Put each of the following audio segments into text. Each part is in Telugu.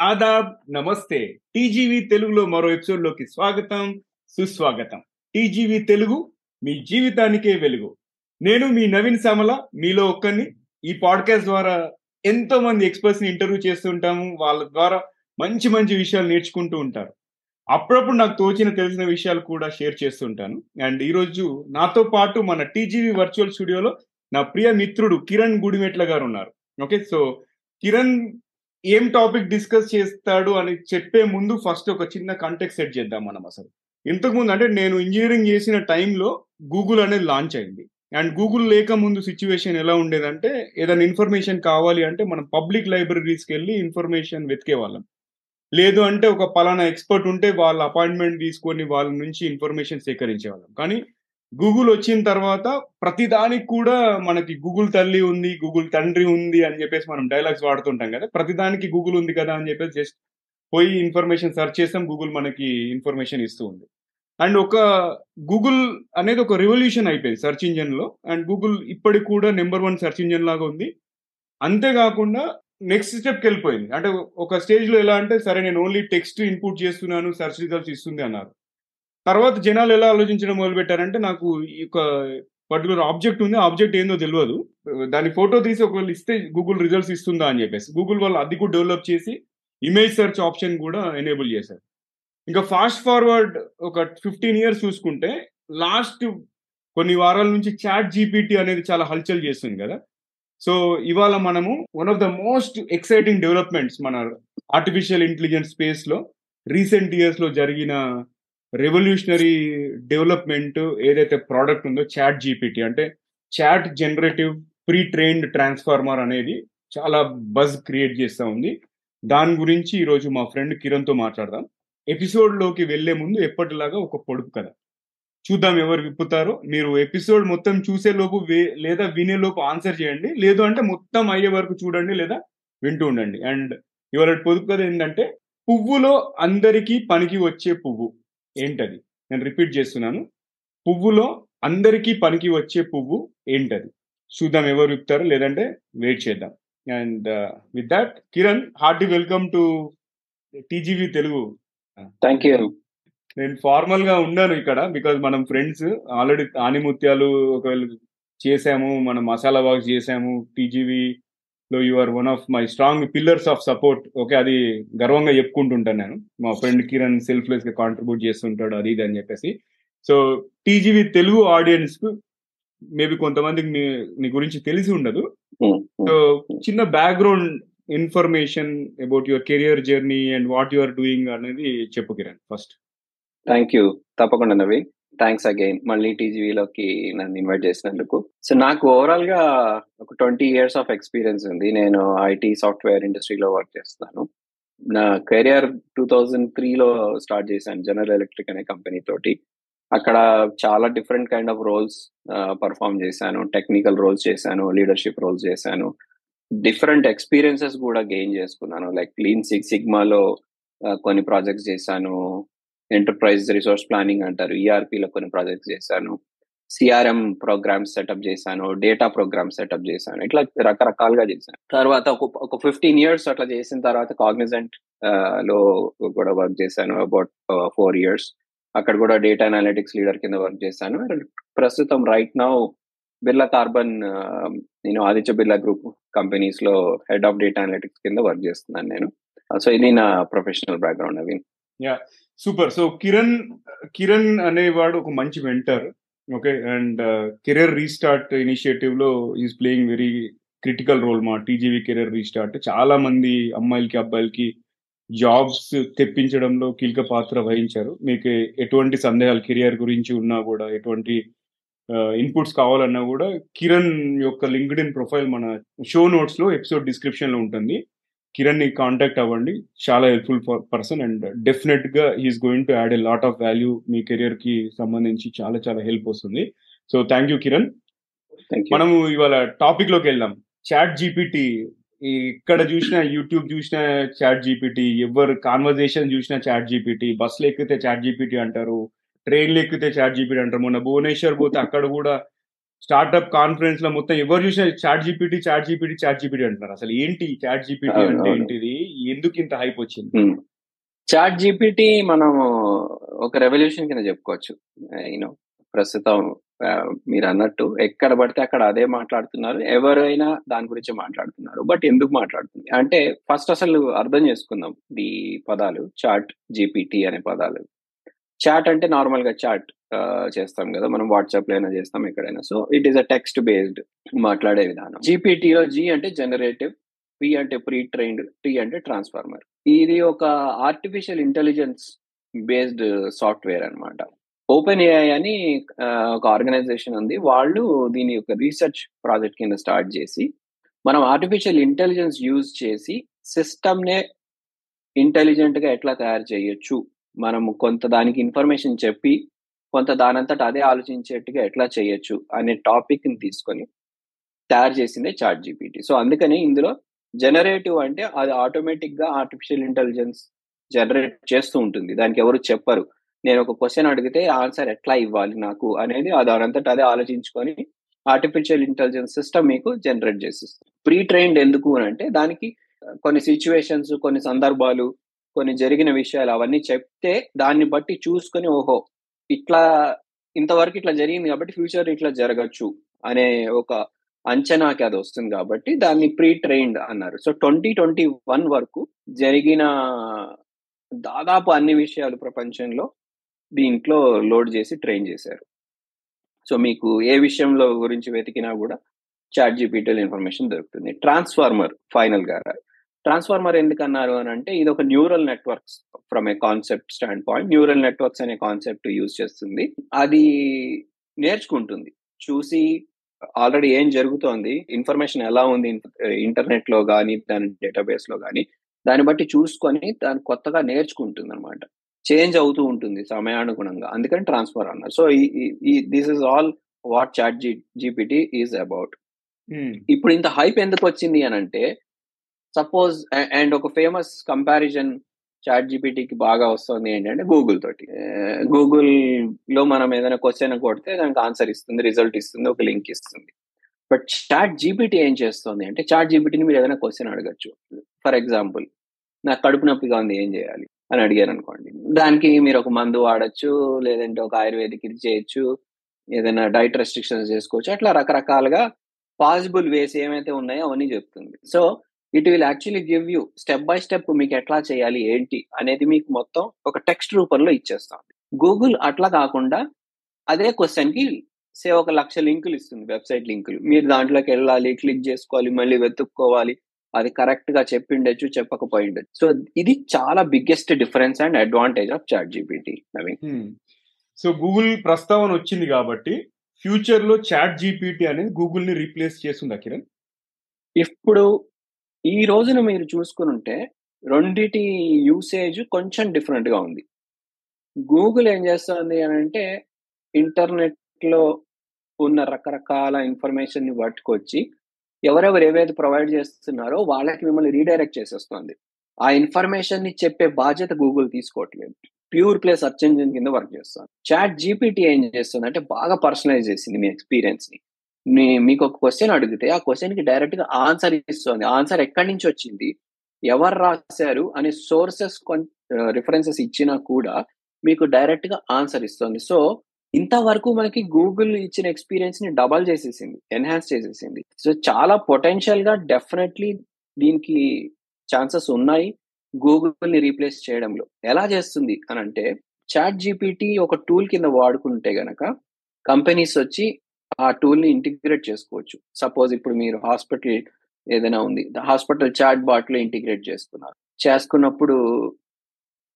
ఆదాబ్ నమస్తే. టీజీవీ తెలుగులో మరో ఎపిసోడ్లోకి స్వాగతం సుస్వాగతం. టీజీవీ తెలుగు మీ జీవితానికే వెలుగు. నేను మీ నవీన్ సమల మీలో ఒక్కరిని ఈ పాడ్కాస్ట్ ద్వారా ఎంతో మంది ఎక్స్పర్ట్స్ని ఇంటర్వ్యూ చేస్తుంటాము వాళ్ళ ద్వారా మంచి మంచి విషయాలు నేర్చుకుంటూ ఉంటారు. అప్పుడప్పుడు నాకు తోచిన తెలిసిన విషయాలు కూడా షేర్ చేస్తుంటాను అండ్ ఈరోజు నాతో పాటు మన టీజీవీ వర్చువల్ స్టూడియోలో నా ప్రియ మిత్రుడు కిరణ్ గుడిమెట్ల గారు ఉన్నారు. ఓకే సో కిరణ్ ఏం టాపిక్ డిస్కస్ చేస్తాడు అని చెప్పే ముందు ఫస్ట్ ఒక చిన్న కంటెక్ట్ సెట్ చేద్దాం మనం అసలు. ఇంతకుముందు అంటే నేను ఇంజనీరింగ్ చేసిన టైంలో గూగుల్ అనేది లాంచ్ అయింది. అండ్ గూగుల్ లేక ముందు సిచ్యువేషన్ ఎలా ఉండేదంటే ఏదైనా ఇన్ఫర్మేషన్ కావాలి అంటే మనం పబ్లిక్ లైబ్రరీస్కి వెళ్ళి ఇన్ఫర్మేషన్ వెతికే వాళ్ళం. లేదు అంటే ఒక పలానా ఎక్స్పర్ట్ ఉంటే వాళ్ళ అపాయింట్మెంట్ తీసుకొని వాళ్ళ నుంచి ఇన్ఫర్మేషన్ సేకరించే వాళ్ళం. కానీ గూగుల్ వచ్చిన తర్వాత ప్రతిదానికి కూడా మనకి గూగుల్ తల్లి ఉంది గూగుల్ తండ్రి ఉంది అని చెప్పేసి మనం డైలాగ్స్ వాడుతుంటాం కదా. ప్రతిదానికి గూగుల్ ఉంది కదా అని చెప్పేసి జస్ట్ పోయి ఇన్ఫర్మేషన్ సెర్చ్ చేస్తాం గూగుల్ మనకి ఇన్ఫర్మేషన్ ఇస్తూ ఉంది. అండ్ ఒక గూగుల్ అనేది ఒక రెవల్యూషన్ అయిపోయింది సెర్చ్ ఇంజన్లో అండ్ గూగుల్ ఇప్పటికి కూడా నెంబర్ వన్ సెర్చ్ ఇంజన్ లాగా ఉంది. అంతేకాకుండా నెక్స్ట్ స్టెప్కి వెళ్ళిపోయింది. అంటే ఒక స్టేజ్లో ఎలా అంటే సరే నేను ఓన్లీ టెక్స్ట్ ఇన్పుట్ చేస్తున్నాను సెర్చ్ రిజల్ట్స్ ఇస్తుంది అన్నారు. తర్వాత జనాలు ఎలా ఆలోచించడం మొదలుపెట్టారంటే నాకు నాకు ఒక పర్టికులర్ ఆబ్జెక్ట్ ఉంది. ఆబ్జెక్ట్ ఏందో తెలియదు దాని ఫోటో తీసి ఒకవేళ ఇస్తే గూగుల్ రిజల్ట్స్ ఇస్తుందా అని చెప్పేసి. గూగుల్ వాళ్ళు అది కూడా డెవలప్ చేసి ఇమేజ్ సెర్చ్ ఆప్షన్ కూడా ఎనేబుల్ చేశారు. ఇంకా ఫాస్ట్ ఫార్వర్డ్ ఒక ఫిఫ్టీన్ ఇయర్స్ చూసుకుంటే లాస్ట్ కొన్ని వారాల నుంచి చాట్ జీపీటీ అనేది చాలా హల్చల్ చేస్తుంది కదా. సో ఇవాళ మనము one of the most exciting developments మన ఆర్టిఫిషియల్ ఇంటెలిజెన్స్ స్పేస్లో రీసెంట్ ఇయర్స్లో జరిగిన రెవల్యూషనరీ డెవలప్మెంట్ ఏదైతే ప్రోడక్ట్ ఉందో చాట్ జీపీటీ అంటే chat generative pre trained transformer అనేది చాలా బజ్ క్రియేట్ చేస్తూ ఉంది. దాని గురించి ఈరోజు మా ఫ్రెండ్ కిరణ్తో మాట్లాడదాం. ఎపిసోడ్లోకి వెళ్ళే ముందు ఎప్పటిలాగా ఒక పొడుపు కదా చూద్దాం ఎవరు విప్పుతారో. మీరు ఎపిసోడ్ మొత్తం చూసే లోపు లేదా వినే లోపు ఆన్సర్ చేయండి. లేదు అంటే మొత్తం అయ్యే వరకు చూడండి లేదా వింటూ ఉండండి. అండ్ ఇవాళ పొదుపు కథ ఏంటంటే పువ్వులో అందరికీ పనికి వచ్చే పువ్వు. ఏంటది? నేను రిపీట్ చేస్తున్నాను. పువ్వులో అందరికీ పనికి వచ్చే పువ్వు ఏంటది? చూద్దాం ఎవరు విప్తారో లేదంటే వెయిట్ చేద్దాం. And with that Kiran hearty welcome to TGV Telugu thank you నేను ఫార్మల్గా ఉన్నాను ఇక్కడ బికాజ్ మనం ఫ్రెండ్స్ ఆల్రెడీ ఆనిముత్యాలు ఒకవేళ చేసాము మనం మసాలా బాక్స్ చేసాము టీజీవీ లో you are one of my strong pillars of support okay అది గర్వంగా చెప్పుకుంటుంటాను నేను. మా ఫ్రెండ్ కిరణ్ సెల్ఫ్ లెస్గా కాంట్రిబ్యూట్ చేస్తుంటాడు అది ఇది అని చెప్పేసి. సో టీజీవీ తెలుగు ఆడియన్స్కు మేబీ కొంతమందికి నీ నీ గురించి తెలిసి ఉండదు. సో చిన్న background information about your career journey and what you are doing అనేది చెప్పు కిరణ్ ఫస్ట్ థ్యాంక్ యూ తప్పకుండా నవీన్. థ్యాంక్స్ అగైన్ మళ్ళీ టీజీవీలోకి నన్ను ఇన్వైట్ చేసినందుకు. సో నాకు ఓవరాల్గా ఒక ట్వంటీ ఇయర్స్ ఆఫ్ ఎక్స్పీరియన్స్ ఉంది. నేను ఐటీ సాఫ్ట్వేర్ ఇండస్ట్రీలో వర్క్ చేస్తున్నాను. నా కెరియర్ టూ థౌజండ్ త్రీలో స్టార్ట్ చేశాను జనరల్ ఎలక్ట్రిక్ అనే కంపెనీ తోటి. అక్కడ చాలా different kind of roles perform చేశాను. టెక్నికల్ రోల్స్ చేశాను లీడర్షిప్ రోల్స్ చేశాను. డిఫరెంట్ ఎక్స్పీరియన్సెస్ కూడా గెయిన్ చేసుకున్నాను. లైక్ క్లీన్ సిక్స్ సిగ్మాలో కొన్ని ప్రాజెక్ట్స్ చేశాను. ఎంటర్ప్రైజ్ రిసోర్స్ ప్లానింగ్ అంటారు. ఈఆర్పీలో కొన్ని ప్రాజెక్ట్స్ చేశాను. సిఆర్ఎం ప్రోగ్రామ్స్ సెటప్ చేశాను. డేటా ప్రోగ్రామ్స్ సెటప్ చేశాను. ఇట్లా రకరకాలుగా చేశాను. తర్వాత ఒక ఒక ఫిఫ్టీన్ ఇయర్స్ అట్లా చేసిన తర్వాత కాగ్నిజెంట్లో కూడా వర్క్ చేశాను. About four years. అక్కడ కూడా డేటా అనాలిటిక్స్ లీడర్ కింద వర్క్ చేశాను. ప్రస్తుతం రైట్ నౌ బిర్లా కార్బన్ నేను ఆదిత్య బిర్లా గ్రూప్ కంపెనీస్లో హెడ్ ఆఫ్ డేటా అనాలిటిక్స్ కింద వర్క్ చేస్తున్నాను నేను. సో ఇది నా ప్రొఫెషనల్ బ్యాక్గ్రౌండ్ అవి. సూపర్ సో కిరణ్ కిరణ్ అనేవాడు ఒక మంచి mentor okay and career restart ఇనిషియేటివ్లో is playing very critical role మా టీజీవీ కెరీర్ రీస్టార్ట్ చాలా మంది అమ్మాయిలకి అబ్బాయిలకి జాబ్స్ తెప్పించడంలో కీలక పాత్ర వహించారు. మీకు ఎటువంటి సందేహాలు కెరియర్ గురించి ఉన్నా కూడా ఎటువంటి uh, ఇన్పుట్స్ కావాలన్నా కూడా కిరణ్ యొక్క లింక్డ్ ఇన్ ప్రొఫైల్ మన షో నోట్స్లో ఎపిసోడ్ డిస్క్రిప్షన్లో ఉంటుంది. కిరణ్ని కాంటాక్ట్ అవ్వండి. చాలా హెల్ప్ఫుల్ పర్సన్ అండ్ డెఫినెట్గా he is going to add a lot of value మీ కెరియర్కి సంబంధించి చాలా చాలా హెల్ప్ వస్తుంది. సో థ్యాంక్ యూ కిరణ్ మనము ఇవాళ టాపిక్లోకి వెళ్దాం. చాట్ జీపీటీ ఇక్కడ చూసినా యూట్యూబ్ చూసినా చాట్ జీపీటీ ఎవరు కాన్వర్జేషన్ చూసినా చాట్ జీపీటీ బస్సులు ఎక్కితే చాట్ జీపీటీ అంటారు ట్రైన్లు ఎక్కితే చాట్ జీపీటీ అంటారు. మొన్న భువనేశ్వర్ పోతే అక్కడ కూడా స్టార్ట్అప్ కాన్ఫరెన్స్లో మొత్తం ఎవరు చూసినా chat GPT chat GPT chat GPT అంటున్నారు. అసలు ఏంటి చాట్ జీపీటీ అంటే. ఏంటిది? ఎందుకు ఇంత హైప్ వచ్చింది? చాట్ జీపీటీ మనము ఒక రెవల్యూషన్ కింద చెప్పుకోవచ్చు. యూనో ప్రస్తుతం మీరు అన్నట్టు ఎక్కడ పడితే అక్కడ అదే మాట్లాడుతున్నారు. ఎవరైనా దాని గురించి మాట్లాడుతున్నారు. బట్ ఎందుకు మాట్లాడుతుంది? అంటే ఫస్ట్ అసలు అర్థం చేసుకుందాం. ఈ పదాలు చాట్ జీపీటీ అనే పదాలు. చాట్ అంటే నార్మల్గా చాట్. చేస్తాం కదా. మనం వాట్సాప్లో అయినా చేస్తాం ఎక్కడైనా. So it is a text based మాట్లాడే విధానం. జీపీటీలో జీ అంటే జనరేటివ్ పి అంటే ప్రీ ట్రైన్డ్ టీ అంటే ట్రాన్స్ఫార్మర్ ఇది ఒక ఆర్టిఫిషియల్ ఇంటెలిజెన్స్ బేస్డ్ సాఫ్ట్వేర్ అన్నమాట. ఓపెన్ ఏఐ అని ఒక ఆర్గనైజేషన్ ఉంది. వాళ్ళు దీని యొక్క రీసెర్చ్ ప్రాజెక్ట్ కింద స్టార్ట్ చేసి మనం ఆర్టిఫిషియల్ ఇంటెలిజెన్స్ యూజ్ చేసి సిస్టమ్ నే ఇంటెలిజెంట్ ఎట్లా తయారు చేయొచ్చు? మనము కొంత దానికి ఇన్ఫర్మేషన్ చెప్పి కొంత దానంతట అదే ఆలోచించేట్టుగా ఎట్లా చేయొచ్చు అనే టాపిక్ని తీసుకొని తయారు చేసిందే చాట్ జీపీటీ సో అందుకని ఇందులో జనరేటివ్ అంటే అది ఆటోమేటిక్గా ఆర్టిఫిషియల్ ఇంటెలిజెన్స్ జనరేట్ చేస్తూ ఉంటుంది. దానికి ఎవరు చెప్పరు. నేను ఒక క్వశ్చన్ అడిగితే ఆన్సర్ ఎట్లా ఇవ్వాలి నాకు అనేది దానంతట అదే ఆలోచించుకొని ఆర్టిఫిషియల్ ఇంటెలిజెన్స్ సిస్టమ్ మీకు జనరేట్ చేసిస్తుంది. ప్రీ ట్రైన్డ్ ఎందుకు అని అంటే దానికి కొన్ని సిచ్యువేషన్స్ కొన్ని సందర్భాలు కొన్ని జరిగిన విషయాలు అవన్నీ చెప్తే దాన్ని బట్టి చూసుకొని ఓహో ఇట్లా ఇంతవరకు ఇట్లా జరిగింది కాబట్టి ఫ్యూచర్ ఇట్లా జరగచ్చు అనే ఒక అంచనాకి అది వస్తుంది కాబట్టి దాన్ని ప్రీ ట్రైన్డ్ అన్నారు. సో ట్వంటీ ట్వంటీ వన్ వరకు జరిగిన దాదాపు అన్ని విషయాలు ప్రపంచంలో దీంట్లో లోడ్ చేసి ట్రైన్ చేశారు. సో మీకు ఏ విషయంలో గురించి వెతికినా కూడా చాట్ జీపీటీలో ఇన్ఫర్మేషన్ దొరుకుతుంది. ట్రాన్స్ఫార్మర్ ఫైనల్గా ట్రాన్స్ఫార్మర్ ఎందుకు అన్నారు అని అంటే ఇది ఒక neural networks from a concept stand point neural networks అనే కాన్సెప్ట్ యూజ్ చేస్తుంది. అది నేర్చుకుంటుంది. చూసి ఆల్రెడీ ఏం జరుగుతోంది? ఇన్ఫర్మేషన్ ఎలా ఉంది ఇంటర్నెట్లో కానీ దాని డేటాబేస్లో కానీ దాన్ని బట్టి చూసుకొని దాన్ని కొత్తగా నేర్చుకుంటుంది అనమాట చేంజ్ అవుతూ ఉంటుంది సమయానుగుణంగా. అందుకని ట్రాన్స్ఫర్ అన్నారు. So this is all what chat G GPT is about ఇప్పుడు ఇంత హైప్ ఎందుకు వచ్చింది అని అంటే సపోజ్ అండ్ ఒక ఫేమస్ కంపారిజన్ చాట్ జీపీటీకి బాగా వస్తుంది ఏంటంటే గూగుల్ తోటి. గూగుల్లో మనం ఏదైనా క్వశ్చన్ కొడితే దానికి ఆన్సర్ ఇస్తుంది రిజల్ట్ ఇస్తుంది ఒక లింక్ ఇస్తుంది. బట్ చాట్ జీపీటీ ఏం చేస్తుంది అంటే చాట్ జీపీటీని మీరు ఏదైనా క్వశ్చన్ అడగచ్చు. ఫర్ ఎగ్జాంపుల్ నాకు కడుపు నొప్పిగా ఉంది ఏం చేయాలి? అని అడిగారు అనుకోండి. దానికి మీరు ఒక మందు వాడచ్చు లేదంటే ఒక ఆయుర్వేదిక్ ఇది చేయొచ్చు ఏదైనా డైట్ రెస్ట్రిక్షన్స్ చేసుకోవచ్చు అట్లా రకరకాలుగా పాసిబుల్ వేస్ ఏమైతే ఉన్నాయో అవన్నీ చెప్తుంది. So it will actually give you step by step మీకు ఎట్లా చేయాలి ఏంటి అనేది మీకు మొత్తం ఒక టెక్స్ట్ రూపంలో ఇచ్చేస్తాం గూగుల్ అట్లా కాకుండా అదే క్వశ్చన్కి సే ఒక లక్ష లింకులు ఇస్తుంది వెబ్సైట్ లింకులు. మీరు దాంట్లోకి వెళ్ళాలి క్లిక్ చేసుకోవాలి మళ్ళీ వెతుక్కోవాలి అది కరెక్ట్గా చెప్పిండొచ్చు చెప్పకపోయి ఉండొచ్చు సో ఇది చాలా biggest difference and advantage of chat GPT Naveen so Google ప్రస్తావన వచ్చింది కాబట్టి ఫ్యూచర్లో చాట్ జీపీటీ అనేది గూగుల్ని రీప్లేస్ చేస్తుందా కిరణ్ ఇప్పుడు ఈ రోజున మీరు చూసుకుని ఉంటే రెండిటి యూసేజ్ కొంచెం డిఫరెంట్గా ఉంది. గూగుల్ ఏం చేస్తుంది అని అంటే ఇంటర్నెట్లో ఉన్న రకరకాల ఇన్ఫర్మేషన్ని పట్టుకొచ్చి ఎవరెవరు ఏవైతే ప్రొవైడ్ చేస్తున్నారో వాళ్ళకి మిమ్మల్ని రీడైరెక్ట్ చేసేస్తుంది. ఆ ఇన్ఫర్మేషన్ని చెప్పే బాధ్యత గూగుల్ తీసుకోవట్లేదు. ప్యూర్ ప్లే సర్చ్ ఇంజిన్ కింద వర్క్ చేస్తాను చాట్ జీపీటీ ఏం చేస్తుంది అంటే బాగా పర్సనలైజ్ చేసింది మీ ఎక్స్పీరియన్స్ మీ మీకు ఒక క్వశ్చన్ అడిగితే ఆ క్వశ్చన్కి డైరెక్ట్గా ఆన్సర్ ఇస్తుంది. ఆన్సర్ ఎక్కడి నుంచి వచ్చింది? ఎవరు రాశారు? అనే సోర్సెస్ రిఫరెన్సెస్ ఇచ్చినా కూడా మీకు డైరెక్ట్గా ఆన్సర్ ఇస్తుంది. సో ఇంతవరకు మనకి గూగుల్ ఇచ్చిన ఎక్స్పీరియన్స్ని డబల్ చేసేసింది ఎన్హాన్స్ చేసేసింది. సో చాలా పొటెన్షియల్గా డెఫినెట్లీ దీనికి ఛాన్సెస్ ఉన్నాయి గూగుల్ని రీప్లేస్ చేయడంలో. ఎలా చేస్తుంది అని అంటే చాట్ జీపీటీ ఒక టూల్ కింద వాడుకుంటే గనక కంపెనీస్ వచ్చి ఆ టూల్ని ఇంటిగ్రేట్ చేసుకోవచ్చు. సపోజ్ ఇప్పుడు మీరు హాస్పిటల్ ఏదైనా ఉంది హాస్పిటల్ చాట్ బాట్లో ఇంటిగ్రేట్ చేసుకున్నారు చేసుకున్నప్పుడు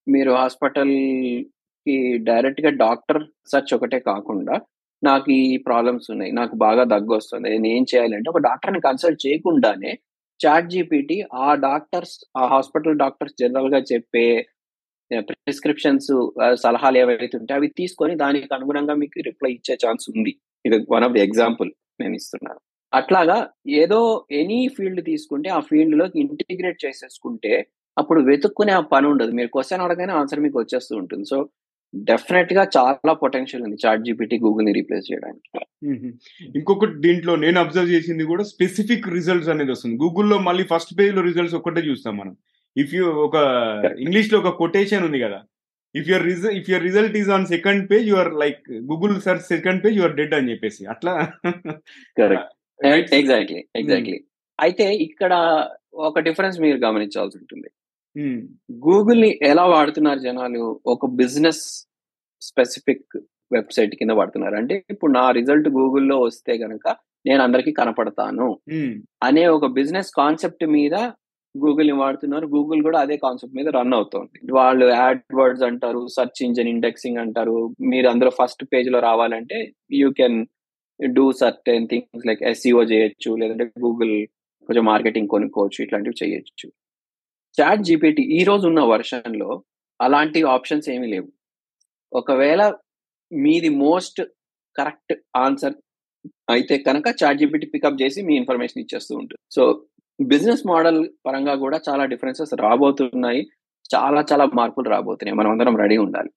మీరు హాస్పిటల్కి డైరెక్ట్గా డాక్టర్ సర్చ్ ఒకటే కాకుండా నాకు ఈ ప్రాబ్లమ్స్ ఉన్నాయి నాకు బాగా దగ్గు వస్తుంది నేను ఏం చేయాలంటే ఒక డాక్టర్ని కన్సల్ట్ చేయకుండానే చాట్ జీపీటీ ఆ డాక్టర్స్ ఆ హాస్పిటల్ డాక్టర్స్ జనరల్గా చెప్పే ప్రిస్క్రిప్షన్స్ సలహాలు ఏవైతే ఉంటాయి అవి తీసుకొని దానికి అనుగుణంగా మీకు రిప్లై ఇచ్చే ఛాన్స్ ఉంది. ఇది వన్ ఆఫ్ ది ఎగ్జాంపుల్ నేను ఇస్తున్నాను. అట్లాగా ఏదో ఎనీ ఫీల్డ్ తీసుకుంటే ఆ ఫీల్డ్లోకి ఇంటిగ్రేట్ చేసేసుకుంటే అప్పుడు వెతుక్కునే ఆ పని ఉండదు. మీరు క్వశ్చన్ అడగానే ఆన్సర్ మీకు వచ్చేస్తూ ఉంటుంది. సో డెఫినెట్గా చాలా పొటెన్షియల్ ఉంది చాట్ జీపీటీ గూగుల్ని రీప్లేస్ చేయడానికి. ఇంకొకటి దీంట్లో నేను అబ్జర్వ్ చేసింది కూడా స్పెసిఫిక్ రిజల్ట్స్ అనేది వస్తుంది. గూగుల్లో మళ్ళీ ఫస్ట్ పేజ్లో రిజల్ట్స్ ఒక్కటే చూస్తాం మనం. ఇఫ్ యూ ఒక ఇంగ్లీష్లో ఒక కొటేషన్ ఉంది కదా. If your result if your result is on second page your like Google search second page your dead అని చెప్పేసి. అట్లా. ఎగ్జాక్ట్లీ ఎగ్జాక్ట్లీ అయితే ఇక్కడ ఒక డిఫరెన్స్ మీరు గమనించాల్సి ఉంటుంది. గూగుల్ని ఎలా వాడుతున్నారు జనాలు? ఒక బిజినెస్ స్పెసిఫిక్ వెబ్సైట్ కింద వాడుతున్నారు. అంటే ఇప్పుడు నా రిజల్ట్ గూగుల్లో వస్తే గనక నేను అందరికీ కనపడతాను మ్మ్. అనే ఒక బిజినెస్ కాన్సెప్ట్ మీద గూగుల్ని వాడుతున్నారు. గూగుల్ కూడా అదే కాన్సెప్ట్ మీద రన్ అవుతుంది. వాళ్ళు యాడ్ వర్డ్స్ అంటారు సర్చ్ ఇంజిన్ ఇండెక్సింగ్ అంటారు. మీరు అందులో ఫస్ట్ పేజ్లో రావాలంటే you can do certain things like SEO చేయొచ్చు లేదంటే గూగుల్ కొంచెం మార్కెటింగ్ కొనుక్కోవచ్చు ఇట్లాంటివి చేయొచ్చు. చాట్ జీపీటీ ఈ రోజు ఉన్న వర్షన్లో అలాంటి ఆప్షన్స్ ఏమీ లేవు. ఒకవేళ మీది మోస్ట్ కరెక్ట్ ఆన్సర్ అయితే కనుక చాట్ జీపీటీ పికప్ చేసి మీ ఇన్ఫర్మేషన్ ఇచ్చేస్తూ ఉంటుంది. సో బిజినెస్ మోడల్ పరంగా కూడా చాలా డిఫరెన్సెస్ రాబోతున్నాయి. చాలా చాలా మార్పులు రాబోతున్నాయి. మనం అందరం రెడీ ఉండాలి.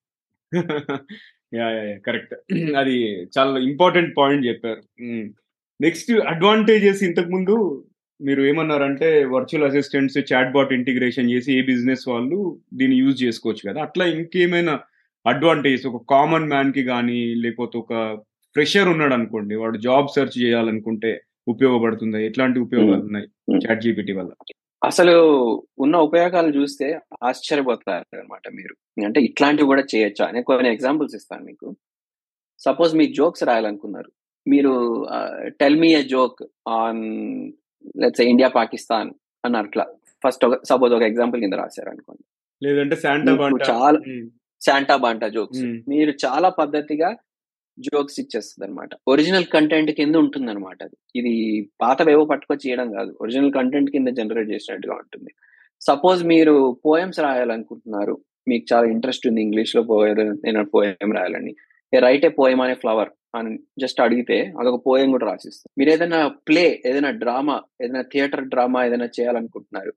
Yeah correct. అది చాలా ఇంపార్టెంట్ పాయింట్ చెప్పారు. నెక్స్ట్ అడ్వాంటేజెస్ ఇంతకు ముందు మీరు ఏమన్నారంటే virtual assistants chat bot integration చేసి ఏ బిజినెస్ వాళ్ళు దీన్ని యూజ్ చేసుకోవచ్చు కదా. అట్లా ఇంకేమైనా అడ్వాంటేజెస్ ఒక కామన్ మ్యాన్కి కానీ లేకపోతే ఒక ఫ్రెషర్ ఉన్నాడు అనుకోండి వాడు జాబ్ సెర్చ్ చేయాలనుకుంటే ఉపయోగపడుతుందా? ఎట్లాంటి ఉపయోగాలు ఉన్నాయి చాట్ జీపీటీ వల్ల? అసలు ఉన్న ఉపయోగాలు చూస్తే ఆశ్చర్యపోతారు అనమాట మీరు. అంటే ఇట్లాంటివి కూడా చేయొచ్చా? అనే కొన్ని ఎగ్జాంపుల్స్ ఇస్తాను మీకు. సపోజ్ మీ జోక్స్ రాయాలనుకున్నారు. మీరు tell me a joke on let's India Pakistan అని అట్లా ఫస్ట్ ఒక సపోజ్ ఒక ఎగ్జాంపుల్ కింద రాశారు అనుకోండి లేదంటే శాంటా చాలా. శాంటా బాంటా జోక్స్. మీరు చాలా పద్ధతిగా జోక్స్ ఇచ్చేస్తుంది అనమాట ఒరిజినల్ కంటెంట్ కింద ఉంటుంది అనమాట అది. ఇది పాతవేవో పట్టుకొచ్చి చేయడం కాదు. ఒరిజినల్ కంటెంట్ కింద జనరేట్ చేసినట్టుగా ఉంటుంది. సపోజ్ మీరు పోయమ్స్ రాయాలనుకుంటున్నారు. మీకు చాలా ఇంట్రెస్ట్ ఉంది ఇంగ్లీష్లో నేను పోయం రాయాలని. రైట్ ఏ పోయం అనే ఫ్లవర్ అని జస్ట్ అడిగితే అదొక పోయం కూడా రాసిస్తుంది మీరు ఏదైనా ప్లే ఏదైనా డ్రామా ఏదైనా థియేటర్ డ్రామా ఏదైనా చేయాలనుకుంటున్నారు.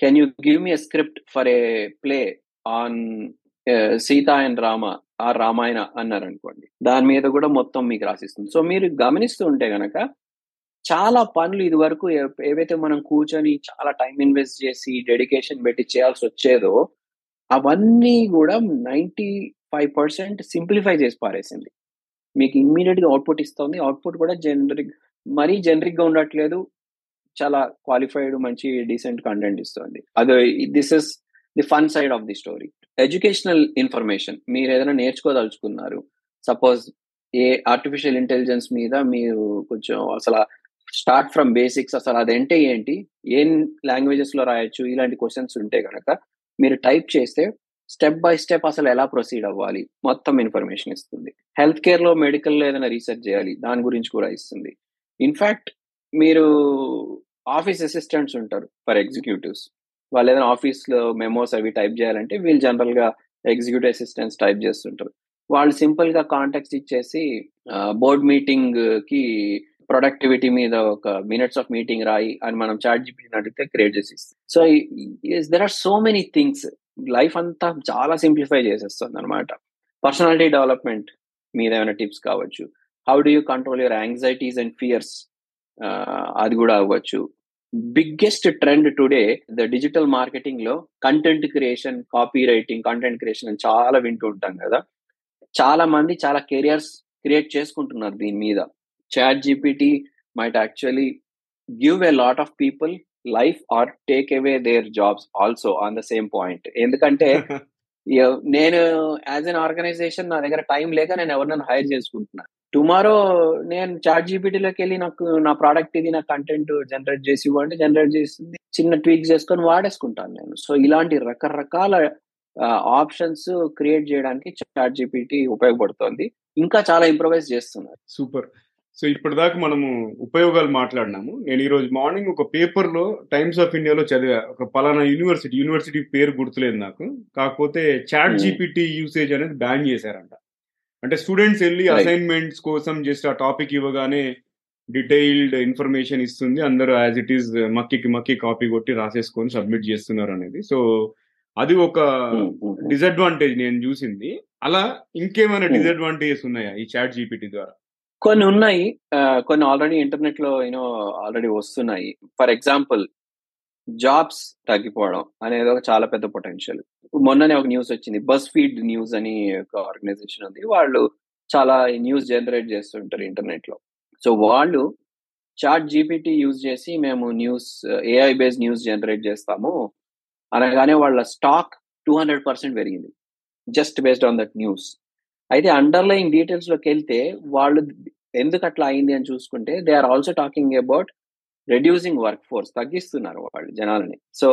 Can you give me a script for a play on Sita and Rama ఆ రామాయణ అన్నారు అనుకోండి దాని మీద కూడా మొత్తం మీకు రాసిస్తుంది. సో మీరు గమనిస్తూ ఉంటే గనక చాలా పనులు ఇది వరకు ఏవైతే మనం కూర్చొని చాలా టైం ఇన్వెస్ట్ చేసి డెడికేషన్ పెట్టి చేయాల్సి వచ్చేదో అవన్నీ కూడా నైంటీ ఫైవ్ పర్సెంట్ సింప్లిఫై చేసి పారేసింది. మీకు ఇమ్మీడియట్గా అవుట్పుట్ ఇస్తుంది. అవుట్పుట్ కూడా జనరిక్ మరీ జనరిక్గా ఉండట్లేదు. చాలా క్వాలిఫైడ్ మంచి డీసెంట్ కంటెంట్ ఇస్తుంది. అదే this is the fun side of the story. Educational information మీరు ఏదైనా నేర్చుకోదలుచుకున్నారు. సపోజ్ ఏ ఆర్టిఫిషియల్ ఇంటెలిజెన్స్ మీద మీరు కొంచెం అసలు స్టార్ట్ ఫ్రమ్ బేసిక్స్ అసలు అదంటే ఏంటి? ఏం లాంగ్వేజెస్లో రాయొచ్చు? ఇలాంటి క్వశ్చన్స్ ఉంటే కనుక మీరు టైప్ చేస్తే స్టెప్ బై స్టెప్ అసలు ఎలా ప్రొసీడ్ అవ్వాలి? మొత్తం ఇన్ఫర్మేషన్ ఇస్తుంది. హెల్త్ కేర్లో మెడికల్లో ఏదైనా రీసెర్చ్ చేయాలి. దాని గురించి కూడా ఇస్తుంది. ఇన్ఫాక్ట్ మీరు ఆఫీస్ అసిస్టెంట్స్ ఉంటారు ఫర్ ఎగ్జిక్యూటివ్స్. వాళ్ళు ఏదైనా ఆఫీస్లో మెమోస్ అవి టైప్ చేయాలంటే వీళ్ళు జనరల్గా ఎగ్జిక్యూటివ్ అసిస్టెంట్స్ టైప్ చేస్తుంటారు. వాళ్ళు సింపుల్గా కాంటాక్ట్స్ ఇచ్చేసి బోర్డ్ మీటింగ్కి ప్రొడక్టివిటీ మీద ఒక మినిట్స్ ఆఫ్ మీటింగ్ రాయి అని మనం చాట్ జీపీటీని అడిగితే క్రియేట్ చేసి so there are so many things life అంతా చాలా సింప్లిఫై చేసేస్తుంది అనమాట పర్సనాలిటీ డెవలప్మెంట్ మీద ఏమైనా టిప్స్ కావచ్చు. How do you control your anxieties and fears? అది కూడా అవ్వచ్చు. Biggest trend today the digital మార్కెటింగ్లో content creation copy writing content creation అని చాలా వింటూ ఉంటాం కదా. చాలా మంది చాలా కెరియర్స్ క్రియేట్ చేసుకుంటున్నారు దీని మీద. Chat GPT might actually give a lot of people life or take away their jobs also on the same point ఎందుకంటే నేను యాజ్ అన్ ఆర్గనైజేషన్ నా దగ్గర టైం లేక నేను ఎవరినైనా హైర్ చేసుకుంటున్నా. టుమారో నేను చాట్ జీపీటీలోకి వెళ్ళి నాకు నా ప్రోడక్ట్ ఇది నా కంటెంట్ జనరేట్ చేసి ఇవ్వండి జనరేట్ చేస్తుంది చిన్న ట్వీక్ చేసుకొని వాడేసుకుంటాను నేను. సో ఇలాంటి రకరకాల ఆప్షన్స్ క్రియేట్ చేయడానికి చాట్ జీపీటీ ఉపయోగపడుతుంది. ఇంకా చాలా ఇంప్రవైజ్ చేస్తున్నారు. సూపర్ సో ఇప్పటిదాకా మనము ఉపయోగాలు మాట్లాడినాము. నేను ఈ రోజు మార్నింగ్ ఒక పేపర్లో టైమ్స్ ఆఫ్ ఇండియాలో చదివా. ఒక పలానా యూనివర్సిటీ యూనివర్సిటీ పేరు గుర్తులేదు నాకు. కాకపోతే చాట్ జీపీటీ యూసేజ్ అనేది బ్యాన్ చేశారంట. అంటే స్టూడెంట్స్ వెళ్ళి అసైన్మెంట్స్ కోసం జస్ట్ ఆ టాపిక్ ఇవ్వగానే డీటెయిల్డ్ ఇన్ఫర్మేషన్ ఇస్తుంది. అందరూ యాజ్ ఇట్ ఈస్ మక్కికి మక్కి కాపీ కొట్టి రాసేసుకొని సబ్మిట్ చేస్తున్నారు అనేది. సో అది ఒక డిసడ్వాంటేజ్ నేను చూసింది. అలా ఇంకేమైనా. డిసడ్వాంటేజెస్ ఉన్నాయా ఈ చాట్ జీపీటీ ద్వారా? కొన్ని ఉన్నాయి. కొన్ని ఆల్రెడీ ఇంటర్నెట్లో యూనో ఆల్రెడీ వస్తున్నాయి. ఫర్ ఎగ్జాంపుల్ జాబ్స్ తగ్గిపోవడం అనేది ఒక చాలా పెద్ద పొటెన్షియల్. మొన్ననే ఒక న్యూస్ వచ్చింది. బస్ ఫీడ్ న్యూస్ అని ఒక ఆర్గనైజేషన్ ఉంది. వాళ్ళు చాలా న్యూస్ జనరేట్ చేస్తుంటారు ఇంటర్నెట్లో సో వాళ్ళు చాట్ జీపీటీ యూజ్ చేసి మేము news AI based news generate చేస్తాము అనగానే వాళ్ళ స్టాక్ టూ హండ్రెడ్ పర్సెంట్ పెరిగింది. Just based on that news. అయితే అండర్లయింగ్ డీటెయిల్స్లోకి వెళ్తే వాళ్ళు ఎందుకు అట్లా అయింది అని చూసుకుంటే they are also talking about reducing work force తగ్గిస్తున్నారు వాళ్ళు జనాలని. సో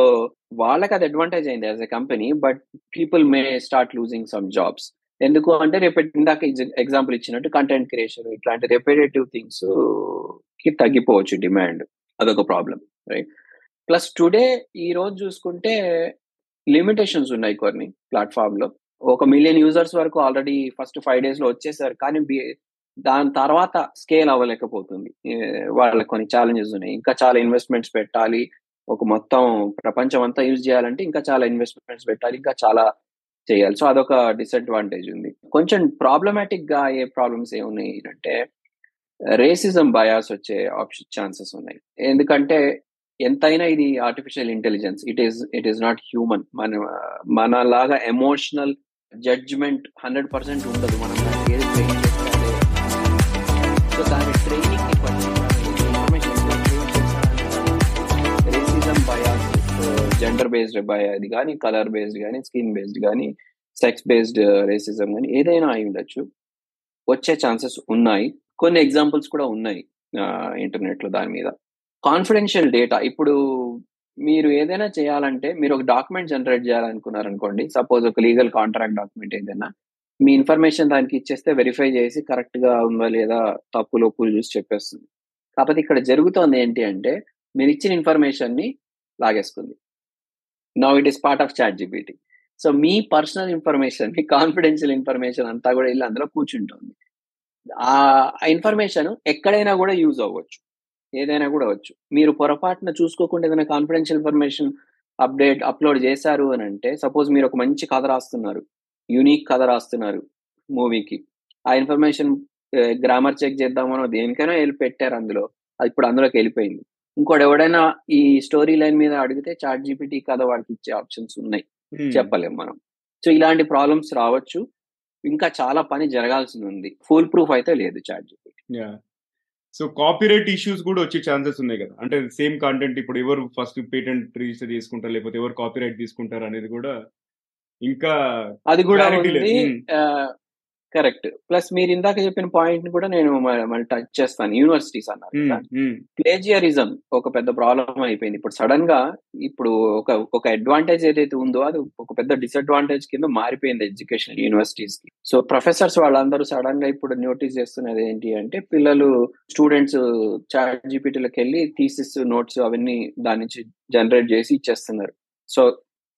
వాళ్ళకి అది అడ్వాంటేజ్ అయింది as a company but people may start losing some jobs ఎందుకు అంటే రేపు ఇందాక ఎగ్జాంపుల్ ఇచ్చినట్టు కంటెంట్ క్రియేషన్ ఇట్లాంటి రిపేరేటివ్ థింగ్స్కి తగ్గిపోవచ్చు డిమాండ్ అదొక ప్రాబ్లం రైట్ ప్లస్ టుడే ఈ రోజు చూసుకుంటే లిమిటేషన్స్ ఉన్నాయి కొన్ని ప్లాట్ఫామ్లో. ఒక మిలియన్ యూజర్స్ వరకు ఆల్రెడీ ఫస్ట్ ఫైవ్ డేస్లో వచ్చేసారు. కానీ దాని తర్వాత స్కేల్ అవ్వలేకపోతుంది. వాళ్ళకి కొన్ని ఛాలెంజెస్ ఉన్నాయి. ఇంకా చాలా ఇన్వెస్ట్మెంట్స్ పెట్టాలి. ఒక మొత్తం ప్రపంచం అంతా యూజ్ చేయాలంటే ఇంకా చాలా ఇన్వెస్ట్మెంట్స్ పెట్టాలి. ఇంకా చాలా చేయాలి. సో అదొక డిసడ్వాంటేజ్ ఉంది. కొంచెం ప్రాబ్లమాటిక్గా ఏ ప్రాబ్లమ్స్ ఏమున్నాయి అంటే రేసిజం బయాస్ వచ్చే ఆప్షన్ ఛాన్సెస్ ఉన్నాయి. ఎందుకంటే ఎంతైనా ఇది artificial intelligence it is it is not human మన మనలాగా ఎమోషనల్ జడ్జ్మెంట్ హండ్రెడ్ పర్సెంట్ ఉండదు మనం దానికి ఏది ట్రైన్ చేస్తే సో దాని training racism bias gender based బయ అది కానీ కలర్ బేస్డ్ కానీ స్కిన్ బేస్డ్ కానీ సెక్స్ బేస్డ్ రేసిజం కానీ ఏదైనా అయి ఉండొచ్చు. వచ్చే ఛాన్సెస్ ఉన్నాయి. కొన్ని ఎగ్జాంపుల్స్ కూడా ఉన్నాయి uh, ఇంటర్నెట్లో దాని మీద. కాన్ఫిడెన్షియల్ డేటా ఇప్పుడు మీరు ఏదైనా చేయాలంటే మీరు ఒక డాక్యుమెంట్ జనరేట్ చేయాలనుకున్నారనుకోండి సపోజ్ ఒక లీగల్ కాంట్రాక్ట్ డాక్యుమెంట్ ఏదైనా మీ ఇన్ఫర్మేషన్ దానికి ఇచ్చేస్తే వెరిఫై చేసి కరెక్ట్గా ఉందా లేదా తప్పులు ఒప్పులు చూసి చెప్పేస్తుంది. కాకపోతే ఇక్కడ జరుగుతోంది ఏంటి అంటే మీరు ఇచ్చిన ఇన్ఫర్మేషన్ని లాగేసుకుంది. Now it is part of chat GPT so me personal information మీ కాన్ఫిడెన్షియల్ ఇన్ఫర్మేషన్ అంతా కూడా వెళ్ళి అందులో కూర్చుంటుంది. ఆ ఇన్ఫర్మేషన్ ఎక్కడైనా కూడా యూజ్ అవ్వచ్చు. ఏదైనా కూడా అవ్వచ్చు. మీరు పొరపాటున చూసుకోకుండా ఏదైనా కాన్ఫిడెన్షియల్ ఇన్ఫర్మేషన్ అప్డేట్ అప్లోడ్ చేశారు అని అంటే సపోజ్ మీరు ఒక మంచి కథ రాస్తున్నారు యూనిక్ కథ రాస్తున్నారు మూవీకి. ఆ ఇన్ఫర్మేషన్ గ్రామర్ చెక్ చేద్దామనో దేనికైనా వెళ్ళి పెట్టారు అందులో. అది ఇప్పుడు అందులోకి వెళ్ళిపోయింది. ఇంకోటి ఎవడైనా ఈ స్టోరీ లైన్ మీద అడిగితే చాట్ జీపీటీ కథ వాడికి ఇచ్చే ఆప్షన్స్ ఉన్నాయి. చెప్పలేం మనం. సో ఇలాంటి ప్రాబ్లమ్స్ రావచ్చు. ఇంకా చాలా పని జరగాల్సి ఉంది. ఫుల్ ప్రూఫ్ అయితే లేదు chat GPT so copyright issues కూడా వచ్చే ఛాన్సెస్ ఉన్నాయి కదా. అంటే సేమ్ కంటెంట్ ఇప్పుడు ఎవరు ఫస్ట్ పేటెంట్ రిజిస్టర్ చేసుకుంటారు లేకపోతే ఎవరు కాపీరైట్ తీసుకుంటారు అనేది కూడా ఇంకా అది కూడా కరెక్ట్. ప్లస్ మీరు ఇందాక చెప్పిన పాయింట్ని కూడా నేను మళ్ళీ టచ్ చేస్తాను. యూనివర్సిటీస్ అన్నారు కదా. ప్లేజియరిజం ఒక పెద్ద ప్రాబ్లం అయిపోయింది. ఇప్పుడు సడన్గా ఇప్పుడు ఒక ఒక అడ్వాంటేజ్ ఏదైతే ఉందో అది ఒక పెద్ద డిసడ్వాంటేజ్ కింద మారిపోయింది ఎడ్యుకేషన్ యూనివర్సిటీస్కి. సో ప్రొఫెసర్స్ వాళ్ళందరూ సడన్గా ఇప్పుడు నోటీస్ చేస్తున్నది ఏంటి అంటే పిల్లలు స్టూడెంట్స్ చాట్ జీపీటీలోకి వెళ్ళి థీసిస్ నోట్స్ అవన్నీ దాని నుంచి జనరేట్ చేసి ఇచ్చేస్తున్నారు. So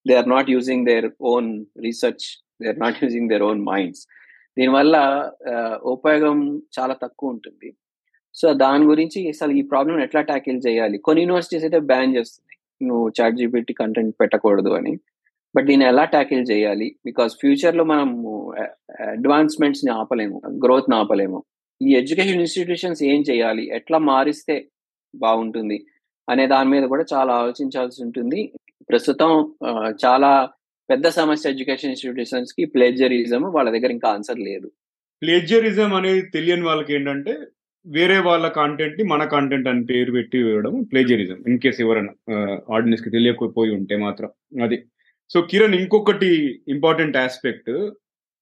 they are not using their own research they are not using their own minds దీనివల్ల ఉపయోగం చాలా తక్కువ ఉంటుంది. సో దాని గురించి అసలు ఈ ప్రాబ్లం ఎట్లా ట్యాకిల్ చేయాలి? కొన్ని యూనివర్సిటీస్ అయితే బ్యాన్ చేస్తున్నాయి. నువ్వు చాట్ జీబీటీ కంటెంట్ పెట్టకూడదు అని. బట్ దీన్ని ఎలా ట్యాకిల్ చేయాలి? బికాస్ ఫ్యూచర్లో మనం అడ్వాన్స్మెంట్స్ని ఆపలేము గ్రోత్ని ఆపలేము. ఈ ఎడ్యుకేషన్ ఇన్స్టిట్యూషన్స్ ఏం చేయాలి? ఎట్లా మారిస్తే బాగుంటుంది? అనే దాని మీద కూడా చాలా ఆలోచించాల్సి ఉంటుంది. ప్రస్తుతం చాలా పెద్ద సమస్య ఎడ్యుకేషన్ ఇన్స్టిట్యూషన్స్కి ప్లేజరిజం వాళ్ళ దగ్గర ఇంకా ఆన్సర్ లేదు. ప్లేజరిజం అనేది తెలియని వాళ్ళకి ఏంటంటే వేరే వాళ్ళ కాంటెంట్ని మన కాంటెంట్ అని పేరు పెట్టి ఇవ్వడం ప్లేజరిజం ఇన్ కేస్ ఎవరైనా ఆడియన్స్కి తెలియకపోయి ఉంటే మాత్రం అది. సో కిరణ్ ఇంకొకటి ఇంపార్టెంట్ ఆస్పెక్ట్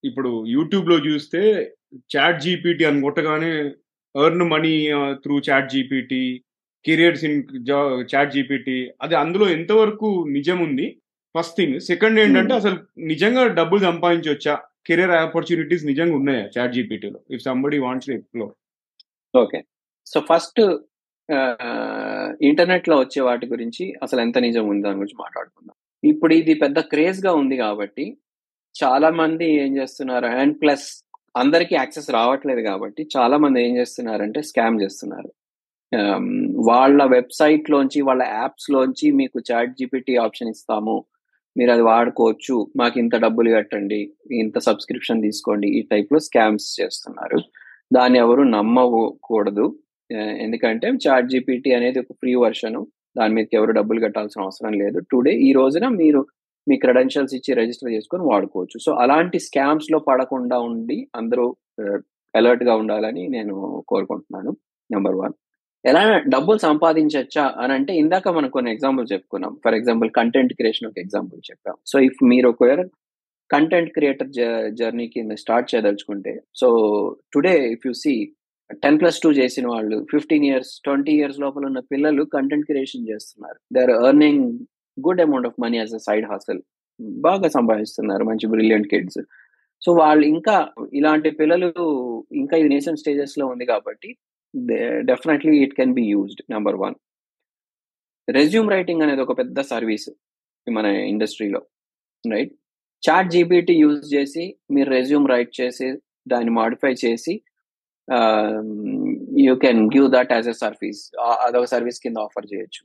ఇప్పుడు యూట్యూబ్లో చూస్తే చాట్ జీపీటీ అని కొట్టగానే earn money through chat GPT careers in chat GPT అది అందులో ఎంతవరకు నిజం ఉంది ఫస్ట్ థింగ్. సెకండ్ ఏంటంటే Hmm. అసలు నిజంగా డబ్బులు సంపాదించవచ్చా కెరియర్ ఆపర్చునిటీస్ నిజంగా ఉన్నాయా chat జీపీటీలో if somebody wants explore okay. So first ఇంటర్నెట్లో వచ్చే వాటి గురించి అసలు ఎంత నిజం ఉంది దాని గురించి మాట్లాడుకుందాం. ఇప్పుడు ఇది పెద్ద క్రేజ్గా ఉంది కాబట్టి చాలా మంది ఏం చేస్తున్నారు? అండ్ ప్లస్ అందరికీ యాక్సెస్ రావట్లేదు కాబట్టి చాలా మంది ఏం చేస్తున్నారంటే స్కామ్ చేస్తున్నారు. వాళ్ళ వెబ్సైట్ లోంచి వాళ్ళ యాప్స్ లోంచి మీకు చాట్ జీపీటీ ఆప్షన్ ఇస్తాము. మీరు అది వాడుకోవచ్చు మాకు ఇంత డబ్బులు కట్టండి ఇంత సబ్స్క్రిప్షన్ తీసుకోండి ఈ టైప్లో స్కామ్స్ చేస్తున్నారు. దాన్ని ఎవరు నమ్మకూడదు. ఎందుకంటే చాట్ జీపీటీ అనేది ఒక ఫ్రీ వర్షన్ దాని మీదకి ఎవరు డబ్బులు కట్టాల్సిన అవసరం లేదు. టుడే ఈ రోజున మీరు మీ క్రెడెన్షియల్స్ ఇచ్చి రిజిస్టర్ చేసుకొని వాడుకోవచ్చు. సో అలాంటి స్కామ్స్లో పడకుండా ఉండి అందరూ అలర్ట్గా ఉండాలని నేను కోరుకుంటున్నాను. Number one. ఎలా డబ్బులు సంపాదించవచ్చా అని అంటే ఇందాక మనం కొన్ని ఎగ్జాంపుల్ చెప్పుకున్నాం. ఫర్ ఎగ్జాంపుల్ కంటెంట్ క్రియేషన్ ఒక ఎగ్జాంపుల్ చెప్పాం. సో ఇఫ్ మీరు ఒకవేళ కంటెంట్ క్రియేటర్ జర్నీ కింద start చేయదలుచుకుంటే so today if you see ten plus two చేసిన వాళ్ళు ఫిఫ్టీన్ ఇయర్స్ ట్వంటీ ఇయర్స్ లోపల ఉన్న పిల్లలు కంటెంట్ క్రియేషన్ చేస్తున్నారు. They are earning good amount of money as a side hustle బాగా సంపాదిస్తున్నారు మంచి బ్రిలియంట్ కిడ్స్ సో వాళ్ళు ఇంకా ఇలాంటి పిల్లలు ఇంకా ఇది నేషన్ స్టేజెస్లో ఉంది కాబట్టి definitely it can be used number one resume writing అనేది ఒక పెద్ద సర్వీస్ మన ఇండస్ట్రీలో రైట్ చాట్ జీపీటీ యూజ్ చేసి మీరు రెజ్యూమ్ రైట్ చేసి దాన్ని మాడిఫై చేసి you can give that as a service అదొక సర్వీస్ కింద ఆఫర్ చేయొచ్చు.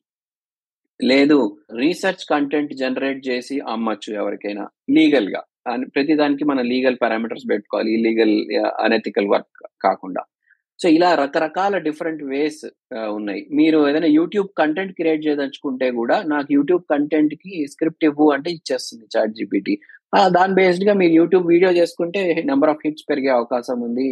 లేదు రీసెర్చ్ కంటెంట్ జనరేట్ చేసి అమ్మచ్చు ఎవరికైనా లీగల్గా. అని ప్రతి దానికి మన లీగల్ పారామీటర్స్ పెట్టుకోవాలి ఇల్లీగల్ అనెథికల్ వర్క్ కాకుండా. సో ఇలా రకరకాల డిఫరెంట్ వేస్ ఉన్నాయి. మీరు ఏదైనా యూట్యూబ్ కంటెంట్ క్రియేట్ చేయదలుచుకుంటే కూడా నాకు యూట్యూబ్ కంటెంట్కి స్క్రిప్ట్ ఇవ్వు అంటే ఇచ్చేస్తుంది చాట్ జీపీటీ దాని బేస్డ్గా మీరు యూట్యూబ్ వీడియో చేసుకుంటే నెంబర్ ఆఫ్ హిట్స్ పెరిగే అవకాశం ఉంది.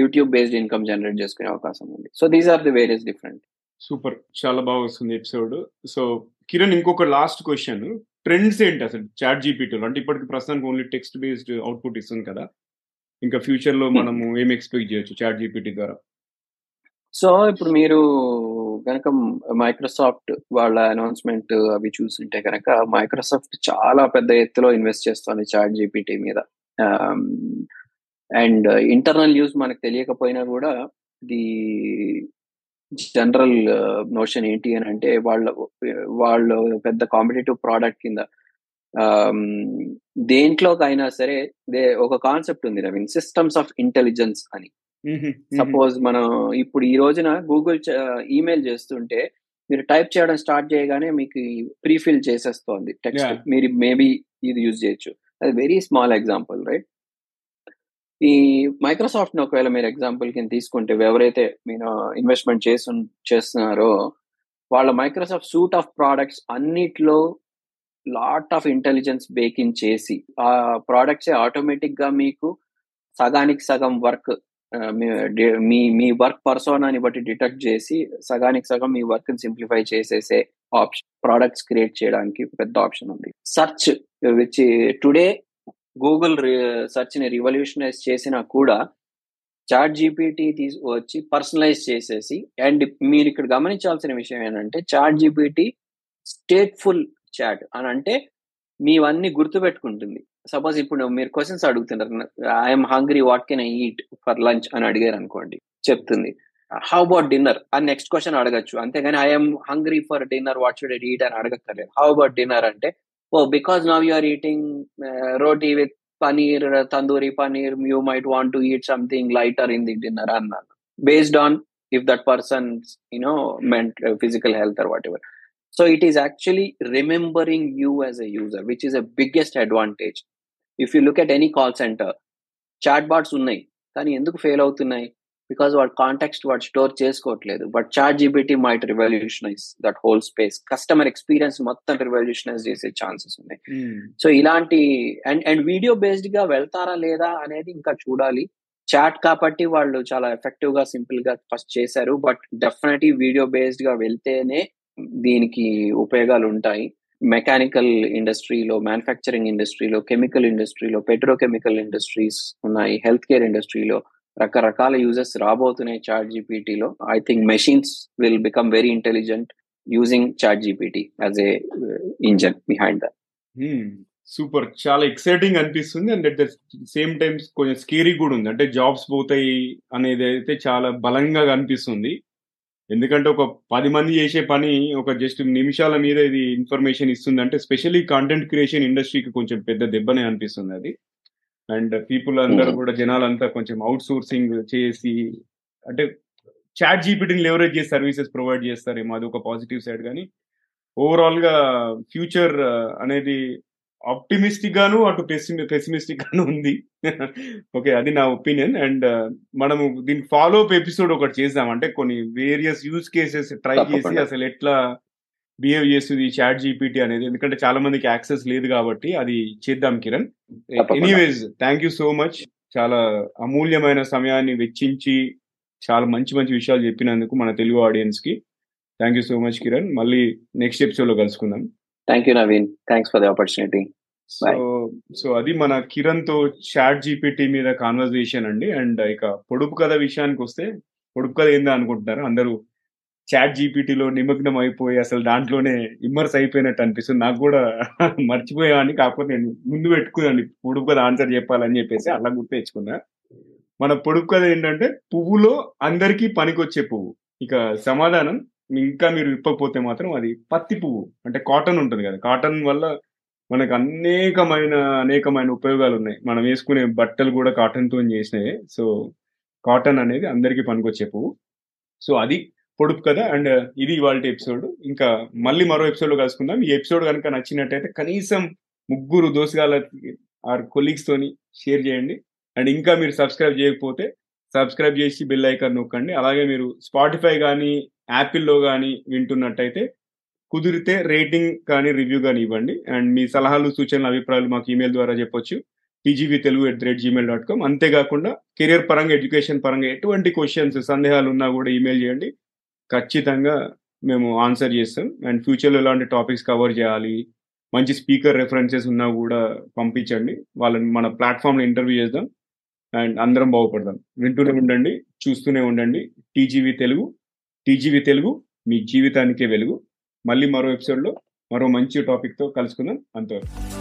యూట్యూబ్ బేస్డ్ ఇన్కమ్ జనరేట్ చేసుకునే అవకాశం ఉంది. So these are the various different. Super. చాలా బాగా వస్తుంది ఎపిసోడ్. సో కిరణ్ ఇంకొక లాస్ట్ క్వశ్చన్. ట్రెండ్స్ ఏంటి అసలు చాట్ జీపీటీలో అంటే ఇప్పటికి ప్రస్తుతానికి ఓన్లీ టెక్స్ట్ బేస్డ్ అవుట్పుట్ ఇస్తుంది కదా. ఇంకా ఫ్యూచర్లో మనము ఏం ఎక్స్పెక్ట్ చేయొచ్చు? చాట్ జీపీటీ ద్వారా. సో ఇప్పుడు మీరు కనుక మైక్రోసాఫ్ట్ వాళ్ళ అనౌన్స్మెంట్ అవి చూస్తుంటే కనుక మైక్రోసాఫ్ట్ చాలా పెద్ద ఎత్తులో ఇన్వెస్ట్ చేస్తుంది చాట్ జీపీటీ మీద అండ్ ఇంటర్నల్ యూస్ మనకు తెలియకపోయినా కూడా ది జనరల్ నోషన్ uh, ఏంటి అని అంటే వాళ్ళ వాళ్ళు పెద్ద కాంపిటేటివ్ ప్రోడక్ట్ కింద దేంట్లోకైనా సరే దే ఒక కాన్సెప్ట్ ఉంది నవీన్ సిస్టమ్స్ ఆఫ్ ఇంటెలిజెన్స్ అని. సపోజ్ మనం ఇప్పుడు ఈ రోజున గూగుల్ ఈమెయిల్ చేస్తుంటే మీరు టైప్ చేయడం స్టార్ట్ చేయగానే మీకు ప్రీఫిల్ చేసేస్తోంది టెక్స్ట్. మీరు మేబీ ఇది యూజ్ చేయొచ్చు. అది వెరీ స్మాల్ ఎగ్జాంపుల్ రైట్? ఈ మైక్రోసాఫ్ట్ ఒకవేళ మీరు ఎగ్జాంపుల్ కింద తీసుకుంటే ఎవరైతే మీరు ఇన్వెస్ట్మెంట్ చేసు చేస్తున్నారో వాళ్ళ మైక్రోసాఫ్ట్ సూట్ ఆఫ్ ప్రోడక్ట్స్ అన్నిట్లో లాట్ ఆఫ్ ఇంటెలిజెన్స్ బేకింగ్ చేసి ఆ ప్రోడక్ట్స్ ఆటోమేటిక్గా మీకు సగానికి సగం వర్క్ మీ మీ వర్క్ పర్సోనాని బట్టి డిటెక్ట్ చేసి సగానికి సగం మీ వర్క్ సింప్లిఫై చేసేసే ఆప్షన్ ప్రోడక్ట్స్ క్రియేట్ చేయడానికి పెద్ద ఆప్షన్ ఉంది. సర్చ్ విచ్ టుడే గూగుల్ సెర్చ్ని రివల్యూషనైజ్ చేసినా కూడా చాట్ జీపీటీ తీసుకొచ్చి పర్సనలైజ్ చేసేసి అండ్ మీరు ఇక్కడ గమనించాల్సిన విషయం ఏంటంటే చాట్ జీపీటీ స్టేట్ఫుల్ చాట్ అని అంటే మీవన్నీ గుర్తుపెట్టుకుంటుంది. సపోజ్ ఇప్పుడు మీరు క్వశ్చన్స్ అడుగుతున్నారు. I'm hungry what can I eat for lunch అని అడిగారు అనుకోండి. చెప్తుంది. హౌ అబౌట్ డిన్నర్ అని నెక్స్ట్ క్వశ్చన్ అడగచ్చు. అంతేగాని I'm hungry for dinner what should I eat అని అడగక్కర్లేదు. హౌ అబౌట్ డిన్నర్ అంటే ఓ because now you are eating roti with paneer tandoori paneer you might want to eat something lighter in the dinner అన్నాను. Based on if that person you know mental physical health or whatever so it is actually remembering you as a user which is a biggest advantage if you look at any call centre chat bots ఉన్నాయి కానీ ఎందుకు ఫెయిల్ అవుతున్నాయి? బికాస్ వాడు కాంటాక్ట్ వాడు స్టోర్ చేసుకోవట్లేదు. But chat GPT might revolutionize that whole space customer experience మొత్తం రివల్యూషనైజ్ చేసే ఛాన్సెస్ ఉన్నాయి. సో ఇలాంటి అండ్ అండ్ వీడియో బేస్డ్గా వెళ్తారా లేదా అనేది ఇంకా చూడాలి. చాట్ కాబట్టి వాళ్ళు చాలా ఎఫెక్టివ్గా సింపుల్గా ఫస్ట్ చేశారు. బట్ డెఫినెట్లీ వీడియో బేస్డ్గా వెళ్తేనే దీనికి ఉపయోగాలు ఉంటాయి మెకానికల్ ఇండస్ట్రీలో మ్యానుఫ్యాక్చరింగ్ ఇండస్ట్రీలో కెమికల్ ఇండస్ట్రీలో పెట్రోకెమికల్ ఇండస్ట్రీస్ ఉన్నాయి. హెల్త్ కేర్ ఇండస్ట్రీలో రకరకాల యూజెస్ రాబోతున్నాయి chat జీపీటీలో I think machines will become very intelligent using chat GPT as a uh, engine behind that. Super. చాలా ఎక్సైటింగ్ అనిపిస్తుంది. And at the same times కొంచెం స్కేరీ కూడా ఉంది. అంటే జాబ్స్ పోతాయి అనేది అయితే చాలా బలంగా కనిపిస్తుంది ఎందుకంటే ఒక పది మంది చేసే పని ఒక జస్ట్ నిమిషాల మీద ఇది ఇన్ఫర్మేషన్ ఇస్తుంది అంటే స్పెషల్లీ కాంటెంట్ క్రియేషన్ ఇండస్ట్రీకి కొంచెం పెద్ద దెబ్బనే అనిపిస్తుంది అది. అండ్ పీపుల్ అందరూ కూడా జనాలంతా కొంచెం అవుట్ సోర్సింగ్ చేసి అంటే చాట్ జీపీటీని లెవరేజ్ చేసి సర్వీసెస్ ప్రొవైడ్ చేస్తారేమో అది ఒక పాజిటివ్ సైడ్ కానీ ఓవరాల్గా ఫ్యూచర్ అనేది ఆప్టిమిస్టిక్ గాను అటు పెసిమిస్టిక్ గాను ఉంది. ఓకే అది నా ఒపీనియన్. అండ్ మనము దీనికి ఫాలో అప్ ఎపిసోడ్ ఒకటి చేద్దాం. అంటే కొన్ని వేరియస్ యూజ్ కేసెస్ ట్రై చేసి. అసలు ఎట్లా బిహేవ్ చేస్తుంది చాట్ జీపీటీ అనేది. ఎందుకంటే చాలా మందికి యాక్సెస్ లేదు కాబట్టి అది చేద్దాం Kiran. Anyways thank you so much. చాలా అమూల్యమైన సమయాన్ని వెచ్చించి చాలా మంచి మంచి విషయాలు చెప్పినందుకు మన తెలుగు ఆడియన్స్కి thank you so much Kiran. మళ్ళీ నెక్స్ట్ ఎపిసోడ్లో కలుసుకుందాం. Thank you Naveen thanks for the opportunity so so అది మన కిరణ్తో చాట్ జీపీటీ మీద కాన్వర్జేషన్ అండి. అండ్ ఇక పొడుపు కథ విషయానికి వస్తే పొడుపు కథ ఏందా అనుకుంటున్నారు? అందరూ చాట్ జీపీటీలో నిమగ్నం అయిపోయి అసలు దాంట్లోనే ఇమ్మర్స్ అయిపోయినట్టు అనిపిస్తుంది. నాకు కూడా మర్చిపోయాని కాకపోతే నేను ముందు పెట్టుకున్నాను. పొడుపు కథ ఆన్సర్ చెప్పాలని చెప్పేసి అలా గుర్తు తెచ్చుకున్నా మన పొడుపు కథ ఏంటంటే పువ్వులో అందరికీ పనికొచ్చే పువ్వు. ఇక సమాధానం ఇంకా మీరు విప్పకపోతే మాత్రం అది పత్తి పువ్వు అంటే కాటన్ ఉంటుంది కదా. కాటన్ వల్ల మనకు అనేకమైన అనేకమైన ఉపయోగాలు ఉన్నాయి. మనం వేసుకునే బట్టలు కూడా కాటన్తో చేసినాయి సో కాటన్ అనేది అందరికీ పనికొచ్చే పువ్వు. సో అది పొడుపు కదా. అండ్ ఇది ఇవాళ ఎపిసోడ్. ఇంకా మళ్ళీ మరో ఎపిసోడ్లో కలుసుకుందాం. ఈ ఎపిసోడ్ కనుక నచ్చినట్టయితే కనీసం ముగ్గురు దోసగాల ఆర్ కొలీగ్స్ తోని షేర్ చేయండి. అండ్ ఇంకా మీరు సబ్స్క్రైబ్ చేయకపోతే సబ్స్క్రైబ్ చేసి బెల్ ఐకాన్ నొక్కండి. అలాగే మీరు స్పాటిఫై కానీ యాపిల్లో కానీ వింటున్నట్టయితే కుదిరితే రేటింగ్ కానీ రివ్యూ కానీ ఇవ్వండి. అండ్ మీ సలహాలు సూచనలు అభిప్రాయాలు మాకు ఈమెయిల్ ద్వారా చెప్పొచ్చు. TGV Telugu at the rate Gmail dot com అంతేకాకుండా కెరియర్ పరంగా ఎడ్యుకేషన్ పరంగా ఎటువంటి క్వశ్చన్స్ సందేహాలు ఉన్నా కూడా ఈమెయిల్ చేయండి. ఖచ్చితంగా మేము ఆన్సర్ చేస్తాం. అండ్ ఫ్యూచర్లో ఎలాంటి టాపిక్స్ కవర్ చేయాలి మంచి స్పీకర్ రెఫరెన్సెస్ ఉన్నా కూడా పంపించండి. వాళ్ళని మన ప్లాట్ఫామ్లో ఇంటర్వ్యూ చేద్దాం. అండ్ అందరం బాగుపడదాం. వింటూనే ఉండండి చూస్తూనే ఉండండి. టీజీవీ తెలుగు టీజీవీ తెలుగు మీ జీవితానికే వెలుగు. మళ్ళీ మరో ఎపిసోడ్లో మరో మంచి టాపిక్తో కలుసుకుందాం. అంతవరకు.